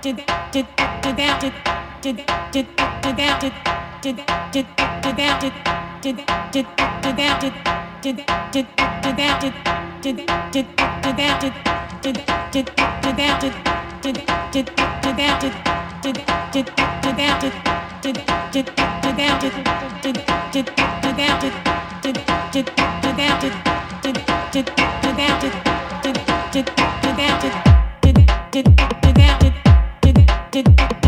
did did did did.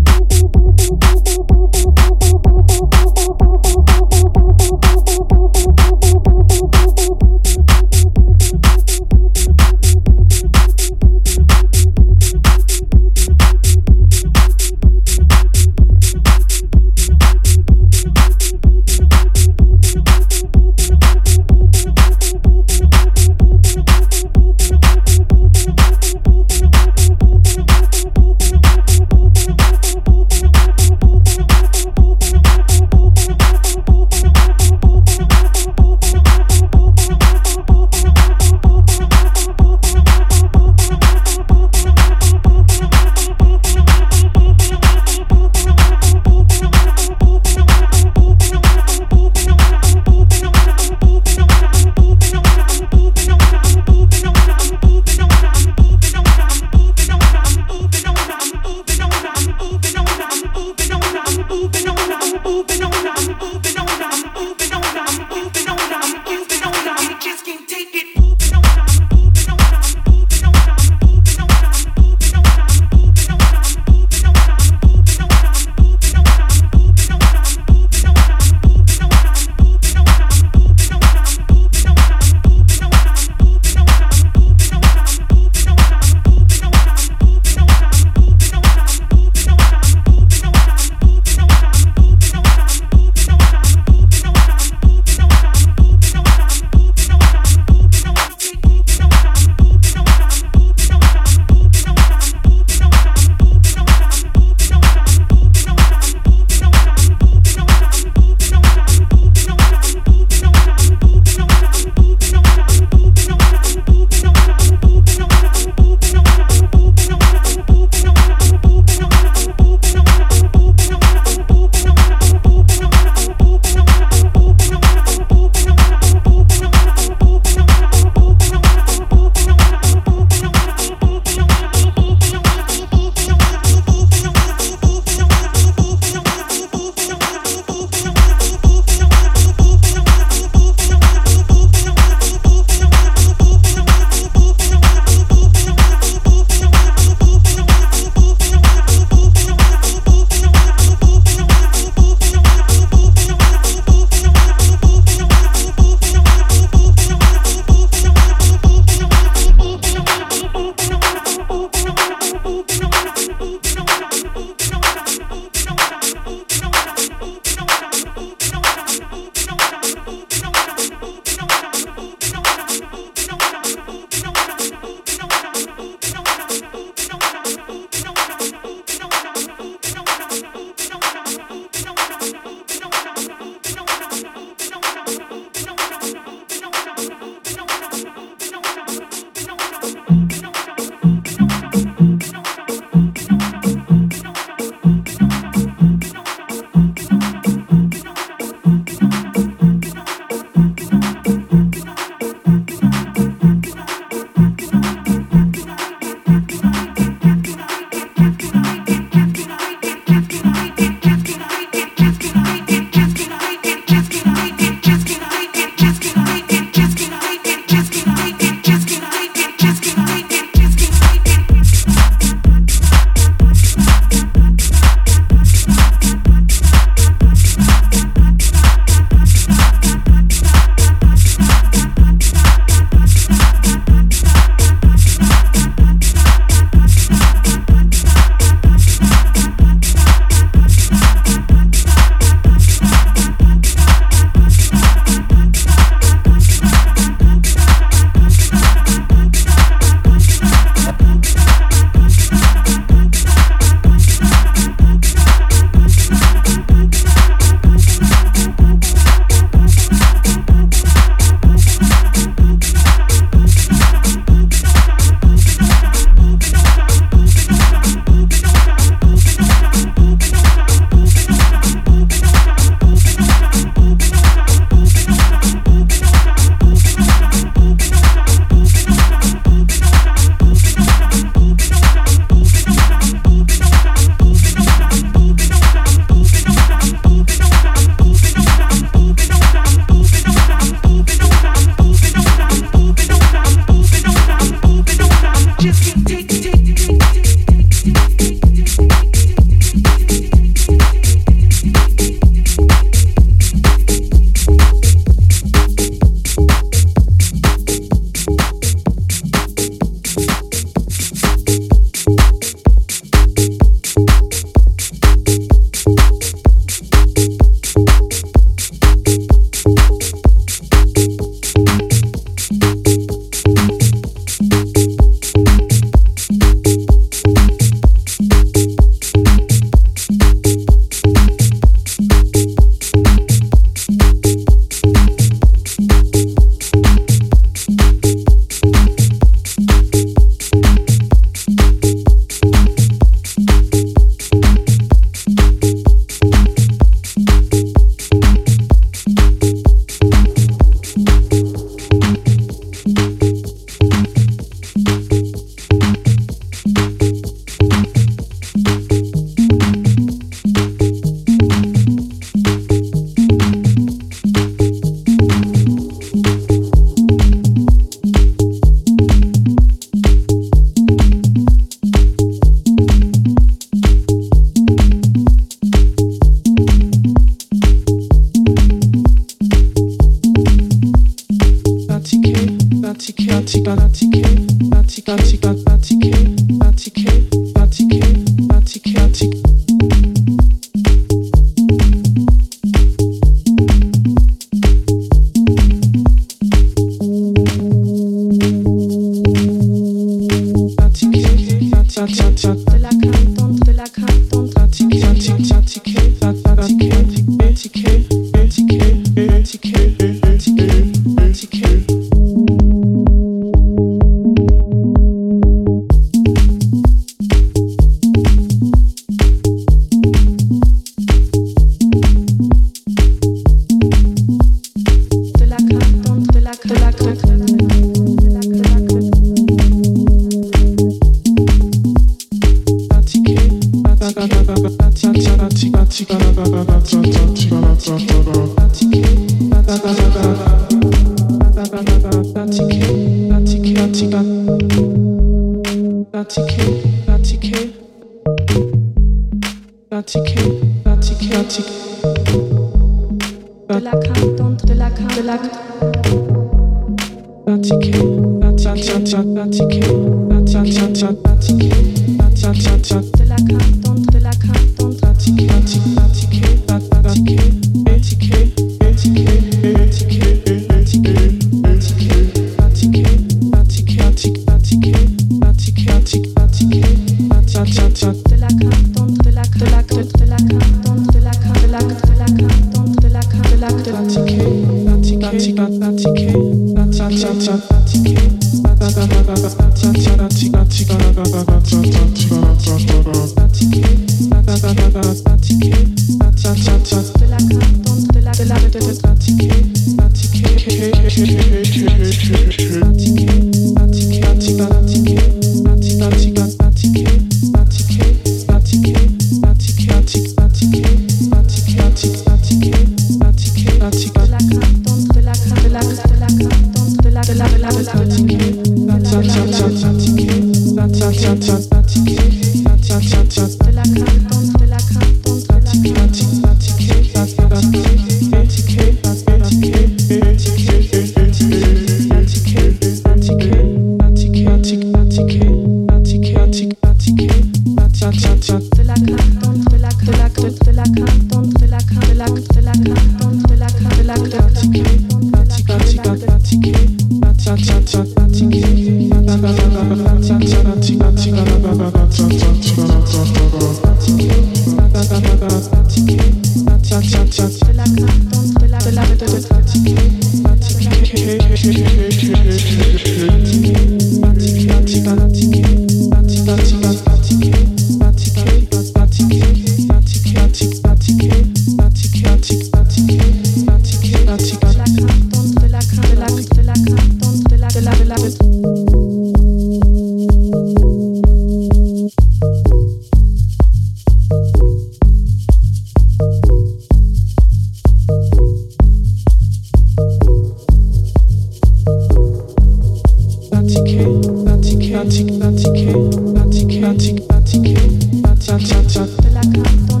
pratiquer, pratiquer, pratiquer, pratiquer, pratiquer, pratiquer, pratiquer,